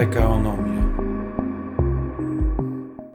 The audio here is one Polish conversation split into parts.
PKOnomia.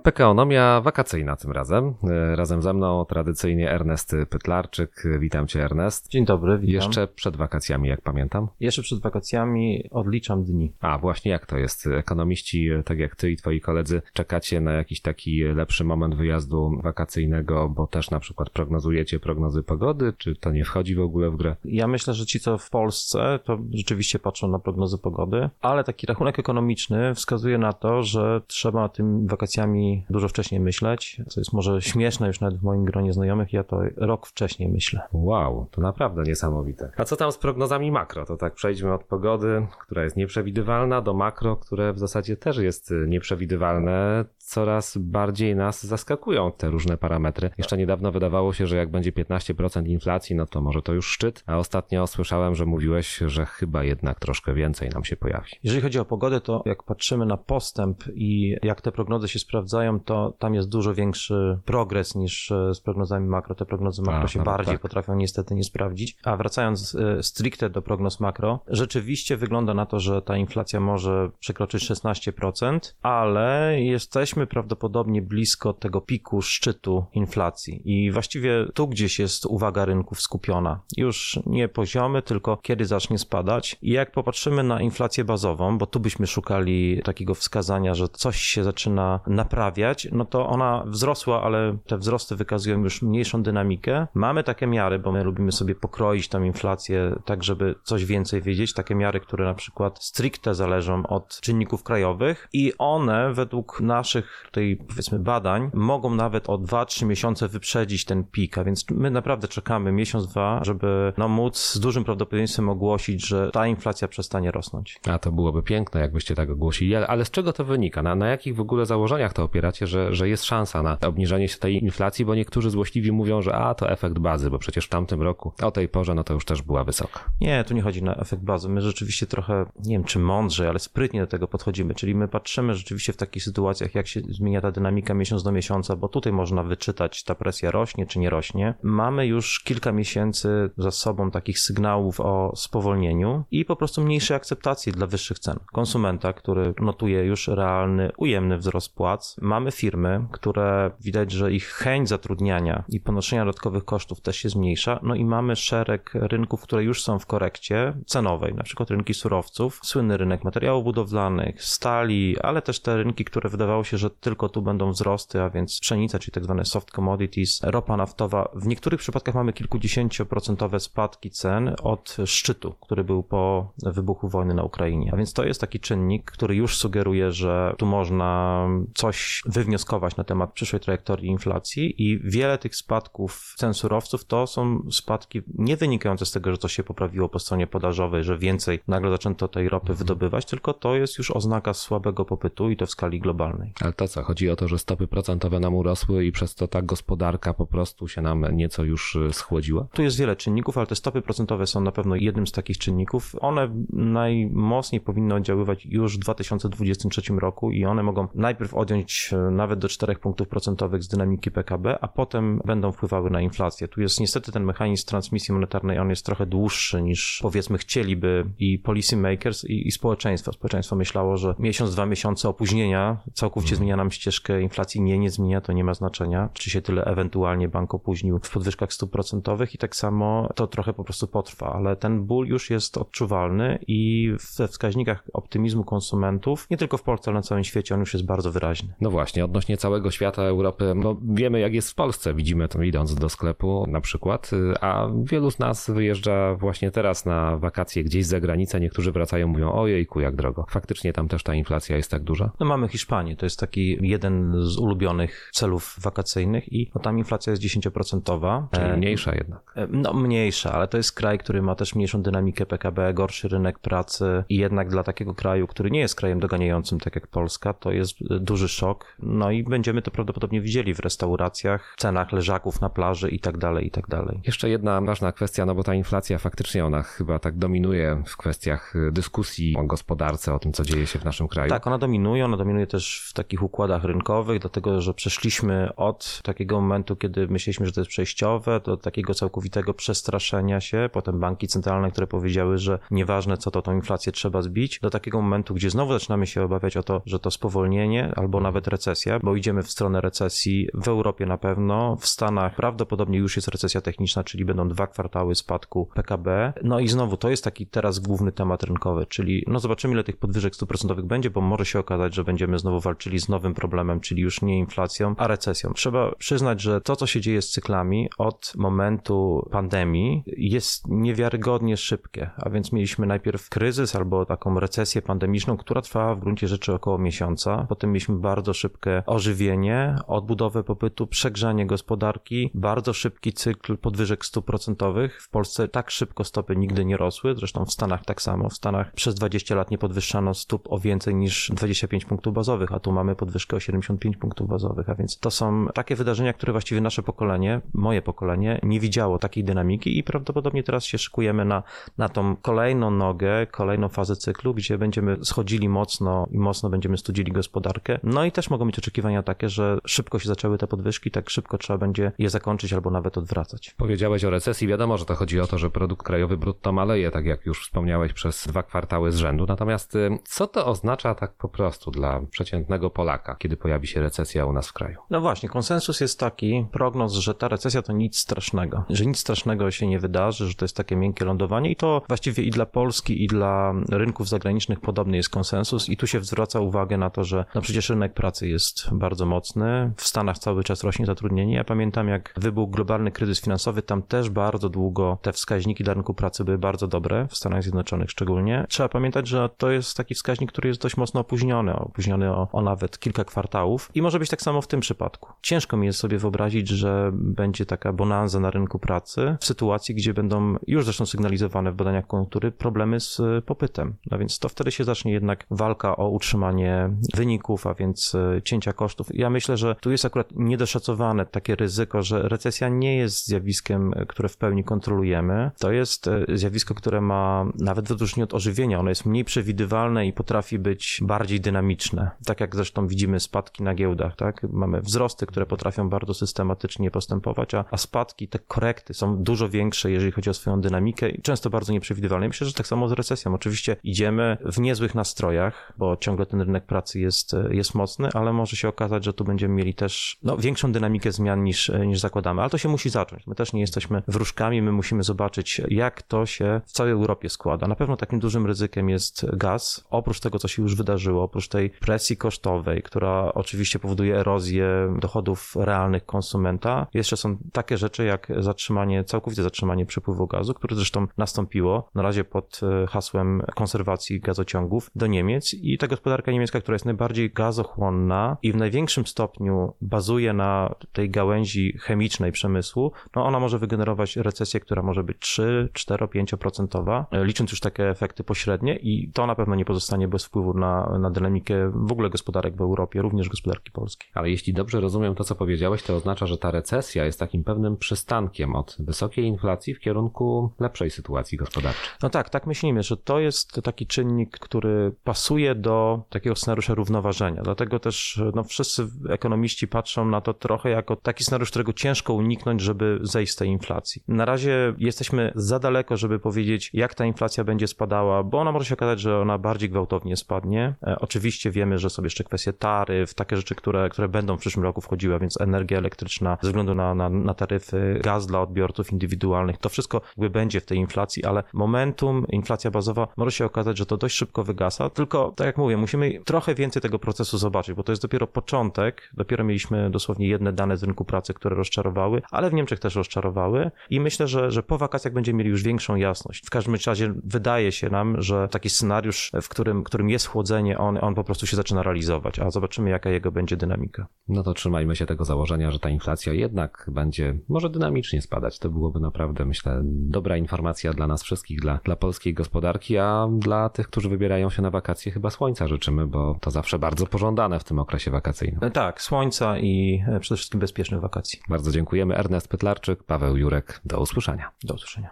PKOnomia wakacyjna tym razem. E, Razem ze mną tradycyjnie Ernest Pytlarczyk. Witam cię Ernest. Dzień dobry, witam. Jeszcze przed wakacjami, jak pamiętam. Jeszcze przed wakacjami odliczam dni. A właśnie jak to jest? Ekonomiści, tak jak ty i twoi koledzy, czekacie na jakiś taki lepszy moment wyjazdu wakacyjnego, bo też na przykład prognozujecie prognozy pogody, czy to nie wchodzi w ogóle w grę? Ja myślę, że ci, co w Polsce, to rzeczywiście patrzą na prognozy pogody, ale taki rachunek ekonomiczny wskazuje na to, że trzeba tym wakacjami dużo wcześniej myśleć, co jest może śmieszne już nawet w moim gronie znajomych, ja to rok wcześniej myślę. Wow, to naprawdę niesamowite. A co tam z prognozami makro? To tak przejdźmy od pogody, która jest nieprzewidywalna, do makro, które w zasadzie też jest y, nieprzewidywalne. Coraz bardziej nas zaskakują te różne parametry. Jeszcze niedawno wydawało się, że jak będzie 15% inflacji, no to może to już szczyt, a ostatnio słyszałem, że mówiłeś, że chyba jednak troszkę więcej nam się pojawi. Jeżeli chodzi o pogodę, to jak patrzymy na postęp i jak te prognozy się sprawdzają, to tam jest dużo większy progres niż e, z prognozami makro. Te prognozy makro A, się nawet bardziej tak. potrafią niestety nie sprawdzić. A wracając e, stricte do prognoz makro, rzeczywiście wygląda na to, że ta inflacja może przekroczyć 16%, ale jesteśmy prawdopodobnie blisko tego piku szczytu inflacji. I właściwie tu gdzieś jest uwaga rynków skupiona. Już nie poziomy, tylko kiedy zacznie spadać. I jak popatrzymy na inflację bazową, bo tu byśmy szukali takiego wskazania, że coś się zaczyna naprawiać, no to ona wzrosła, ale te wzrosty wykazują już mniejszą dynamikę. Mamy takie miary, bo my lubimy sobie pokroić tą inflację tak, żeby coś więcej wiedzieć. Takie miary, które na przykład stricte zależą od czynników krajowych i one według naszych tutaj powiedzmy badań mogą nawet o 2-3 miesiące wyprzedzić ten pik, a więc my naprawdę czekamy miesiąc, dwa, żeby no, móc z dużym prawdopodobieństwem ogłosić, że ta inflacja przestanie rosnąć. A to byłoby piękne, jakbyście tak ogłosili, ale, ale z czego to wynika? Na, na jakich w ogóle założeniach to że, że jest szansa na obniżenie się tej inflacji? Bo niektórzy złośliwi mówią, że a to efekt bazy, bo przecież w tamtym roku o tej porze no to już też była wysoka. Nie, tu nie chodzi na efekt bazy. My rzeczywiście trochę, nie wiem czy mądrze, ale sprytnie do tego podchodzimy. Czyli my patrzymy rzeczywiście w takich sytuacjach, jak się zmienia ta dynamika miesiąc do miesiąca, bo tutaj można wyczytać, ta presja rośnie czy nie rośnie. Mamy już kilka miesięcy za sobą takich sygnałów o spowolnieniu i po prostu mniejszej akceptacji dla wyższych cen. Konsumenta, który notuje już realny, ujemny wzrost płac. Mamy firmy, które widać, że ich chęć zatrudniania i ponoszenia dodatkowych kosztów też się zmniejsza. No i mamy szereg rynków, które już są w korekcie cenowej, na przykład rynki surowców, słynny rynek materiałów budowlanych, stali, ale też te rynki, które wydawało się, że tylko tu będą wzrosty, a więc pszenica, czyli tak zwane soft commodities, ropa naftowa. W niektórych przypadkach mamy kilkudziesięcioprocentowe spadki cen od szczytu, który był po wybuchu wojny na Ukrainie. A więc to jest taki czynnik, który już sugeruje, że tu można coś wywnioskować na temat przyszłej trajektorii inflacji i wiele tych spadków cen surowców to są spadki nie wynikające z tego, że coś się poprawiło po stronie podażowej, że więcej nagle zaczęto tej ropy wydobywać, tylko to jest już oznaka słabego popytu i to w skali globalnej. Ale to co? Chodzi o to, że stopy procentowe nam urosły i przez to ta gospodarka po prostu się nam nieco już y, schłodziła? Tu jest wiele czynników, ale te stopy procentowe są na pewno jednym z takich czynników. One najmocniej powinny oddziaływać już w 2023 roku i one mogą najpierw odjąć e, nawet do 4 punktów procentowych z dynamiki PKB, a potem będą wpływały na inflację. Tu jest niestety ten mechanizm transmisji monetarnej, on jest trochę dłuższy niż powiedzmy chcieliby i policy makers i, i społeczeństwo. Społeczeństwo myślało, że miesiąc, dwa miesiące opóźnienia całkowicie zmienia nam ścieżkę inflacji. Nie, nie zmienia, to nie ma znaczenia. Czy się tyle ewentualnie bank opóźnił w podwyżkach stóp procentowych i tak samo to trochę po prostu potrwa, ale ten ból już jest odczuwalny i we wskaźnikach optymizmu konsumentów, nie tylko w Polsce, ale na całym świecie, on już jest bardzo wyraźny. No właśnie, odnośnie całego świata, Europy, no wiemy jak jest w Polsce, widzimy to idąc do sklepu na przykład, a wielu z nas wyjeżdża właśnie teraz na wakacje gdzieś za granicę, niektórzy wracają, mówią ojejku, jak drogo. Faktycznie tam też ta inflacja jest tak duża? No mamy Hiszpanię, to jest taki jeden z ulubionych celów wakacyjnych i no, tam inflacja jest 10%. Czyli E, mniejsza jednak. E, No mniejsza, ale to jest kraj, który ma też mniejszą dynamikę PKB, gorszy rynek pracy i jednak dla takiego kraju, który nie jest krajem doganiającym, tak jak Polska, to jest duży szok rok. No i będziemy to prawdopodobnie widzieli w restauracjach, cenach leżaków na plaży i tak dalej, i tak dalej. Jeszcze jedna ważna kwestia, no bo ta inflacja faktycznie ona chyba tak dominuje w kwestiach y, dyskusji o gospodarce, o tym, co dzieje się w naszym kraju. Tak, ona dominuje, ona dominuje też w takich układach rynkowych, dlatego że przeszliśmy od takiego momentu, kiedy myśleliśmy, że to jest przejściowe, do takiego całkowitego przestraszenia się, potem banki centralne, które powiedziały, że nieważne co to, tą inflację trzeba zbić, do takiego momentu, gdzie znowu zaczynamy się obawiać o to, że to spowolnienie albo nawet recesja, bo idziemy w stronę recesji w Europie na pewno, w Stanach prawdopodobnie już jest recesja techniczna, czyli będą dwa kwartały spadku PKB. No i znowu to jest taki teraz główny temat rynkowy, czyli no zobaczymy ile tych podwyżek stuprocentowych będzie, bo może się okazać, że będziemy znowu walczyli z nowym problemem, czyli już nie inflacją, a recesją. Trzeba przyznać, że to, co się dzieje z cyklami od momentu pandemii jest niewiarygodnie szybkie, a więc mieliśmy najpierw kryzys albo taką recesję pandemiczną, która trwała w gruncie rzeczy około miesiąca. Potem mieliśmy bardzo szybkie ożywienie, odbudowę popytu, przegrzanie gospodarki, bardzo szybki cykl podwyżek stóp procentowych. W Polsce tak szybko stopy nigdy nie rosły, zresztą w Stanach tak samo. W Stanach przez 20 lat nie podwyższano stóp o więcej niż 25 punktów bazowych, a tu mamy podwyżkę o 75 punktów bazowych, a więc to są takie wydarzenia, które właściwie nasze pokolenie, moje pokolenie, nie widziało takiej dynamiki i prawdopodobnie teraz się szykujemy na, na tą kolejną nogę, kolejną fazę cyklu, gdzie będziemy schodzili mocno i mocno będziemy studzili gospodarkę. No i też mogą być oczekiwania takie, że szybko się zaczęły te podwyżki, tak szybko trzeba będzie je zakończyć albo nawet odwracać. Powiedziałeś o recesji, wiadomo, że to chodzi o to, że produkt krajowy brutto maleje, tak jak już wspomniałeś, przez dwa kwartały z rzędu. Natomiast y, co to oznacza tak po prostu dla przeciętnego Polaka, kiedy pojawi się recesja u nas w kraju? No właśnie, konsensus jest taki, prognoz, że ta recesja to nic strasznego, że nic strasznego się nie wydarzy, że to jest takie miękkie lądowanie i to właściwie i dla Polski, i dla rynków zagranicznych podobny jest konsensus i tu się zwraca uwagę na to, że no przecież rynek pracy jest bardzo mocny, w Stanach cały czas rośnie zatrudnienie. Ja pamiętam, jak wybuchł globalny kryzys finansowy, tam też bardzo długo te wskaźniki dla rynku pracy były bardzo dobre, w Stanach Zjednoczonych szczególnie. Trzeba pamiętać, że to jest taki wskaźnik, który jest dość mocno opóźniony, opóźniony o, o nawet kilka kwartałów i może być tak samo w tym przypadku. Ciężko mi jest sobie wyobrazić, że będzie taka bonanza na rynku pracy w sytuacji, gdzie będą już zresztą sygnalizowane w badaniach koniunktury problemy z popytem. No więc to wtedy się zacznie jednak walka o utrzymanie wyników, a więc e, cięcia kosztów. Ja myślę, że tu jest akurat niedoszacowane takie ryzyko, że recesja nie jest zjawiskiem, e, które w pełni kontrolujemy. To jest e, zjawisko, które ma nawet w odróżnieniu od ożywienia, ono jest mniej przewidywalne i potrafi być bardziej dynamiczne. Tak jak zresztą widzimy spadki na giełdach, tak? Mamy wzrosty, które potrafią bardzo systematycznie postępować, a, a spadki, te korekty są dużo większe, jeżeli chodzi o swoją dynamikę i często bardzo nieprzewidywalne. Myślę, że tak samo z recesją. Oczywiście idziemy w niezłych nastrojach, bo ciągle ten rynek pracy jest, jest mocny, ale może się okazać, że tu będziemy mieli też no, większą dynamikę zmian niż, niż zakładamy. Ale to się musi zacząć. My też nie jesteśmy wróżkami, my musimy zobaczyć, jak to się w całej Europie składa. Na pewno takim dużym ryzykiem jest gaz. Oprócz tego, co się już wydarzyło, oprócz tej presji kosztowej, która oczywiście powoduje erozję dochodów realnych konsumenta, jeszcze są takie rzeczy jak zatrzymanie, całkowite zatrzymanie przepływu gazu, które zresztą nastąpiło na razie pod e, hasłem konserwacji gazociągów do Niemiec i ta gospodarka niemiecka, która jest najbardziej gazochłonna i w największym stopniu bazuje na tej gałęzi chemicznej przemysłu, no ona może wygenerować recesję, która może być 3, 4, 5%, licząc już takie efekty pośrednie i to na pewno nie pozostanie bez wpływu na, na dynamikę w ogóle gospodarek w Europie, również gospodarki polskiej. Ale jeśli dobrze rozumiem to, co powiedziałeś, to oznacza, że ta recesja jest takim pewnym przystankiem od wysokiej inflacji w kierunku lepszej sytuacji gospodarczej. No tak, tak myślimy, że to jest taki czynnik, który pasuje do takiego scenariusza równoważenia. Dlatego też no, wszyscy ekonomiści patrzą na to trochę jako taki scenariusz, którego ciężko uniknąć, żeby zejść z tej inflacji. Na razie jesteśmy za daleko, żeby powiedzieć, jak ta inflacja będzie spadała, bo ona może się okazać, że ona bardziej gwałtownie spadnie. E, oczywiście wiemy, że są jeszcze kwestie taryf, takie rzeczy, które, które będą w przyszłym roku wchodziły, a więc energia elektryczna ze względu na, na, na taryfy, gaz dla odbiorców indywidualnych. To wszystko jakby będzie w tej inflacji, ale momentum, inflacja bazowa może się okazać, że to dość szybko wygasa. Tylko, tak jak mówię, musimy trochę więcej tego procesu zobaczyć, bo to jest dopiero początek. Dopiero mieliśmy dosłownie jedne dane z rynku pracy, które rozczarowały, ale w Niemczech też rozczarowały i myślę, że, że po wakacjach będziemy mieli już większą jasność. W każdym razie wydaje się nam, że taki scenariusz, w którym, którym jest chłodzenie, on, on po prostu się zaczyna realizować, a zobaczymy, jaka jego będzie dynamika. No to trzymajmy się tego założenia, że ta inflacja jednak będzie może dynamicznie spadać. To byłoby naprawdę, myślę, dobra informacja dla nas wszystkich, dla, dla polskiej gospodarki, a dla tych, którzy wybierają się na wakacje, chyba słońca życzymy, bo to zawsze bardzo pożądane w tym tym okresie wakacyjnym. E, Tak, słońca i e, przede wszystkim bezpiecznych wakacji. Bardzo dziękujemy. Ernest Pytlarczyk, Paweł Jurek. Do usłyszenia. Do usłyszenia.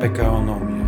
Pekaonomia.